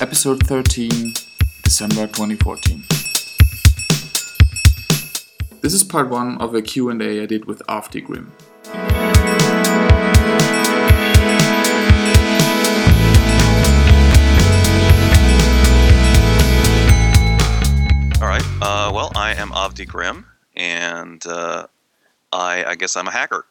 episode 13, December 2014. This is part 1 of a Q&A I did with Avdi Grimm. All right. Uh, well, I am Avdi Grimm, and uh, I, I guess I'm a hacker.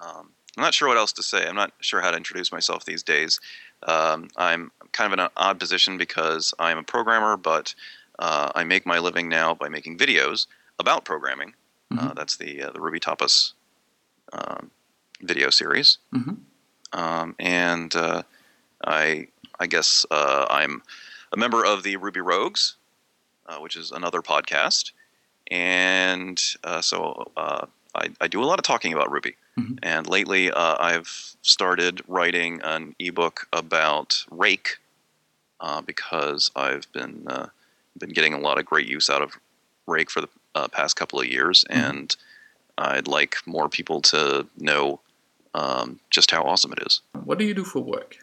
Um, I'm not sure what else to say. I'm not sure how to introduce myself these days. Um, I'm kind of in an odd position because I'm a programmer, but uh, I make my living now by making videos about programming. Uh, that's the uh, the Ruby Tapas um, video series, Mhm. um, and uh, I I guess uh, I'm a member of the Ruby Rogues, uh, which is another podcast, and uh, so uh, I, I do a lot of talking about Ruby. Mhm. And lately, uh, I've started writing an ebook about Rake uh, because I've been uh, been getting a lot of great use out of Rake for the uh, past couple of years, Mhm. and I'd like more people to know um, just how awesome it is. What do you do for work?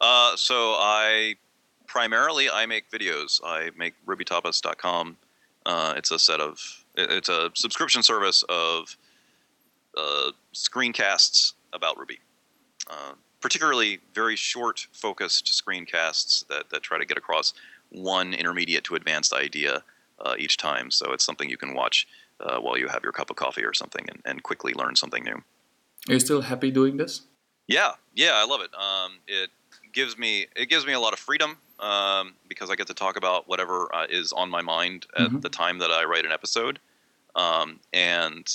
Uh, so I primarily I make videos. I make RubyTapas.com. Uh, it's a set of it's a subscription service of uh, screencasts about Ruby. Particularly very short, focused screencasts that, that try to get across one intermediate to advanced idea uh, each time. So it's something you can watch uh, while you have your cup of coffee or something and, and quickly learn something new. Are you still happy doing this? Yeah, yeah, I love it. Um, it gives me it gives me a lot of freedom um, because I get to talk about whatever uh, is on my mind at Mhm. the time that I write an episode, um, and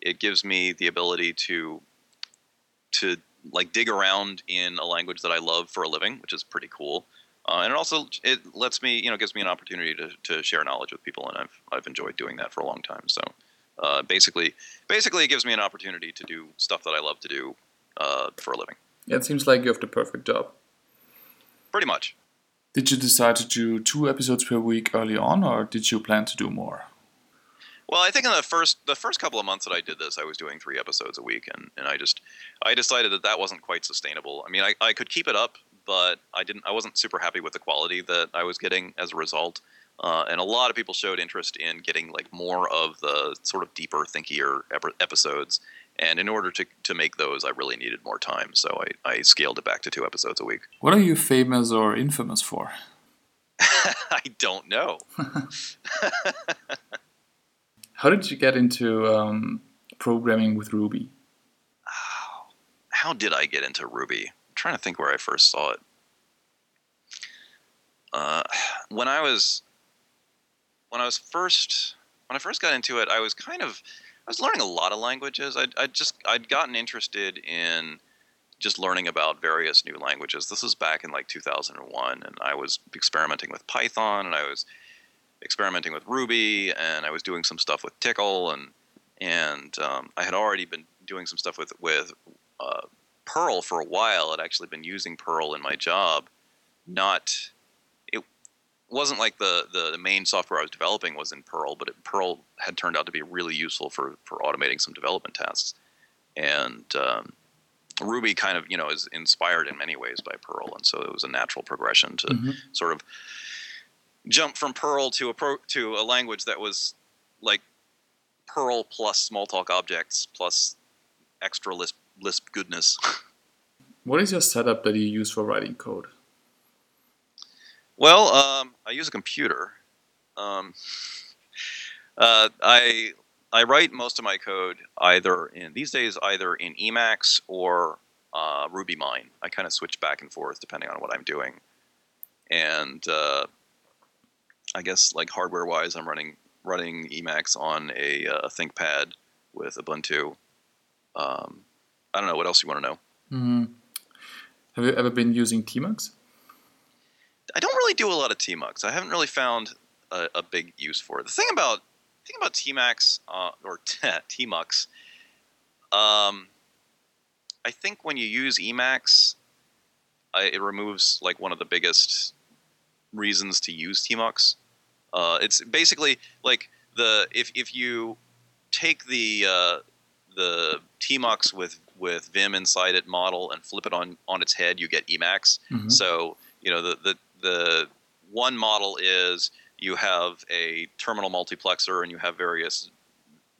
it gives me the ability to to like dig around in a language that I love for a living, which is pretty cool. Uh, and it also it lets me you know gives me an opportunity to, to share knowledge with people, and I've I've enjoyed doing that for a long time. So uh, basically basically it gives me an opportunity to do stuff that I love to do uh, for a living. Yeah, it seems like you have the perfect job. Pretty much. Did you decide to do two episodes per week early on, or did you plan to do more? Well, I think in the first the first couple of months that I did this, I was doing three episodes a week, and, and I just I decided that that wasn't quite sustainable. I mean, I, I could keep it up, but I didn't. I wasn't super happy with the quality that I was getting as a result. Uh, and a lot of people showed interest in getting like more of the sort of deeper, thinkier episodes. And in order to, to make those, I really needed more time, so I, I scaled it back to two episodes a week. What are you famous or infamous for? I don't know. How did you get into um, programming with Ruby? how did I get into Ruby? I'm trying to think where I first saw it. Uh, when I was when I was first when I first got into it, I was kind of I was learning a lot of languages. I'd, I'd just I'd gotten interested in just learning about various new languages. This was back in like 2001, and I was experimenting with Python, and I was experimenting with Ruby, and I was doing some stuff with Tcl, and and um, I had already been doing some stuff with with uh, Perl for a while. I'd actually been using Perl in my job. Not it wasn't like the, the the main software I was developing was in Perl, but it, Perl had turned out to be really useful for for automating some development tasks. And um, Ruby kind of you know is inspired in many ways by Perl, and so it was a natural progression to Mhm. sort of jump from Perl to a pro, to a language that was like Perl plus Smalltalk objects plus extra Lisp, Lisp goodness. What is your setup that you use for writing code? well, um, I use a computer. Um, uh, I I write most of my code either in these days either in Emacs or uh, RubyMine. I kind of switch back and forth depending on what I'm doing. And uh, I guess like hardware wise, I'm running running Emacs on a uh, ThinkPad with Ubuntu. Um, I don't know what else you want to know. Mm. Have you ever been using Tmux? I don't really do a lot of Tmux. I haven't really found a, a big use for it. The thing about thing about Tmax uh, or Tmux, um, I think when you use Emacs, I, it removes like one of the biggest reasons to use Tmux. Uh, it's basically like the if if you take the uh, the Tmux with with Vim inside it model and flip it on on its head, you get Emacs. Mhm. So you know the the the one model is you have a terminal multiplexer and you have various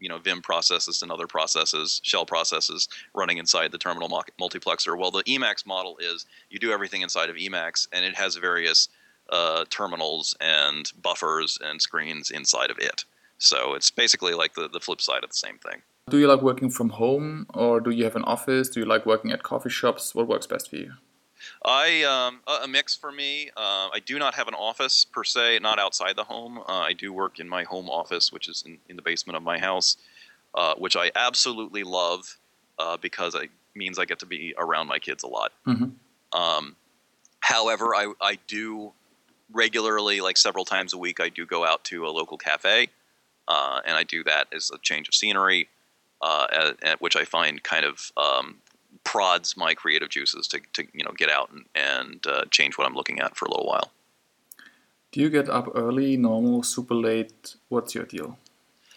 you know vim processes and other processes shell processes running inside the terminal multiplexer well the emacs model is you do everything inside of emacs and it has various uh, terminals and buffers and screens inside of it so it's basically like the, the flip side of the same thing do you like working from home or do you have an office do you like working at coffee shops what works best for you I um, a, mix for me. Uh, I do not have an office per se, not outside the home. Uh, I do work in my home office, which is in, in the basement of my house, uh, which I absolutely love uh, because it means I get to be around my kids a lot. Mm-hmm. Um, however, I I do regularly, like several times a week, I do go out to a local cafe, uh, and I do that as a change of scenery, uh, at, at which I find kind of um, prods my creative juices to, to you know get out and, and uh, change what I'm looking at for a little while. Do you get up early, normal, super late? What's your deal?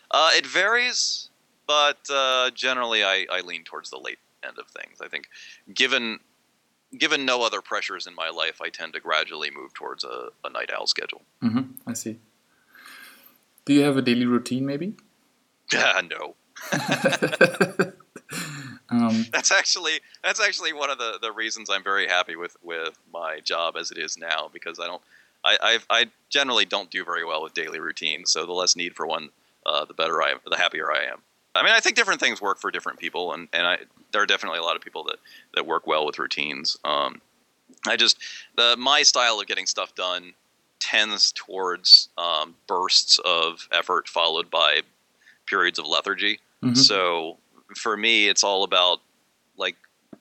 Uh, it varies, but uh, generally I, I lean towards the late end of things. I think, given given no other pressures in my life, I tend to gradually move towards a, a night owl schedule. Mm-hmm, I see. Do you have a daily routine, maybe? no. Um, that's actually that's actually one of the, the reasons I'm very happy with, with my job as it is now because I don't I I've, i generally don't do very well with daily routines. So the less need for one, uh, the better I am, the happier I am. I mean, I think different things work for different people, and, and I there are definitely a lot of people that, that work well with routines. Um, I just the my style of getting stuff done tends towards um, bursts of effort followed by periods of lethargy. Mm-hmm. So for me, it's all about like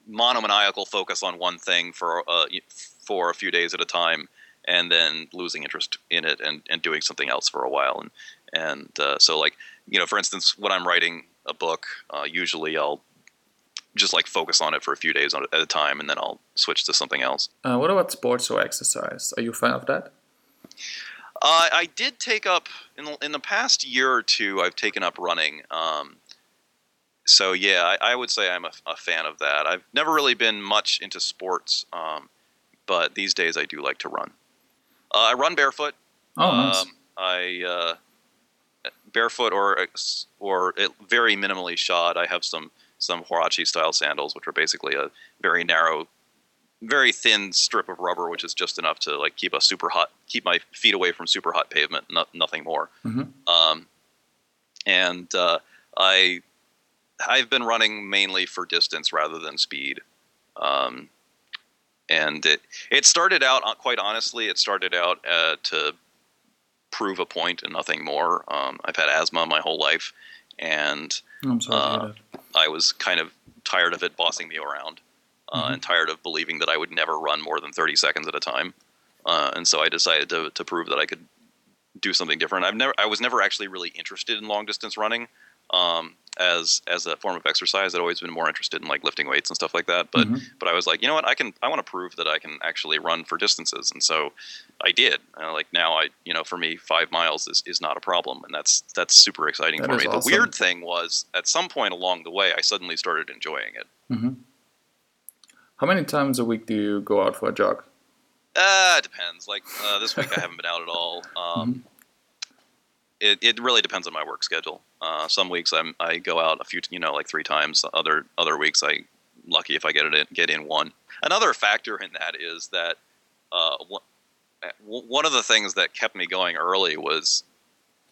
monomaniacal focus on one thing for uh, for a few days at a time, and then losing interest in it and, and doing something else for a while. And and uh, so like you know, for instance, when I'm writing a book, uh, usually I'll just like focus on it for a few days at a time, and then I'll switch to something else. Uh, what about sports or exercise? Are you a fan of that? Uh, I did take up in the, in the past year or two. I've taken up running. Um, so yeah, I, I would say I'm a, a, fan of that. I've never really been much into sports, um, but these days I do like to run. Uh, I run barefoot. Oh, nice. Um, I uh, barefoot or or very minimally shod. I have some some Huarache style sandals, which are basically a very narrow, very thin strip of rubber, which is just enough to like keep a super hot, keep my feet away from super hot pavement, not, nothing more. Mm-hmm. Um, and uh, I I've been running mainly for distance rather than speed. Um, and it it started out uh, quite honestly. It started out uh, to prove a point and nothing more. Um, I've had asthma my whole life, and uh, I was kind of tired of it bossing me around, uh, mm-hmm. and tired of believing that I would never run more than thirty seconds at a time. Uh, and so I decided to to prove that I could do something different. I've never I was never actually really interested in long distance running. Um, as as a form of exercise. I'd always been more interested in like lifting weights and stuff like that. But mm-hmm. but I was like, you know what, I can I want to prove that I can actually run for distances, and so I did. Uh, like now, I you know for me five miles is, is not a problem, and that's that's super exciting that for me. Awesome. The weird thing was at some point along the way, I suddenly started enjoying it. Mm-hmm. How many times a week do you go out for a jog? Uh, it depends. Like uh, this week, I haven't been out at all. Um, mm-hmm it, it really depends on my work schedule. Uh, some weeks I'm I go out a few you know like three times. Other other weeks I lucky if I get it in, get in one. Another factor in that is that uh, one of the things that kept me going early was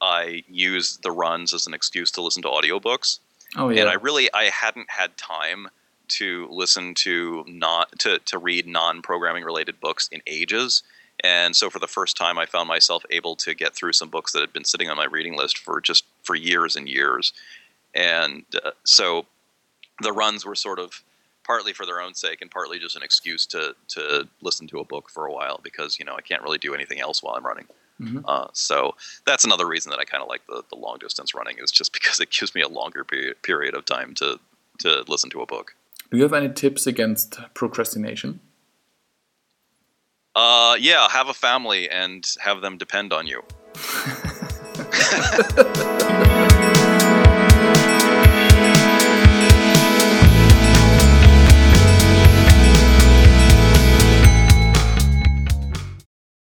I used the runs as an excuse to listen to audiobooks. Oh yeah. And I really I hadn't had time to listen to not to to read non programming related books in ages. And so for the first time, I found myself able to get through some books that had been sitting on my reading list for just for years and years. And uh, so the runs were sort of partly for their own sake and partly just an excuse to to listen to a book for a while because you know I can't really do anything else while I'm running. Mm-hmm. Uh, so that's another reason that I kind of like the, the long distance running is just because it gives me a longer period period of time to to listen to a book. Do you have any tips against procrastination? Uh, yeah, have a family and have them depend on you.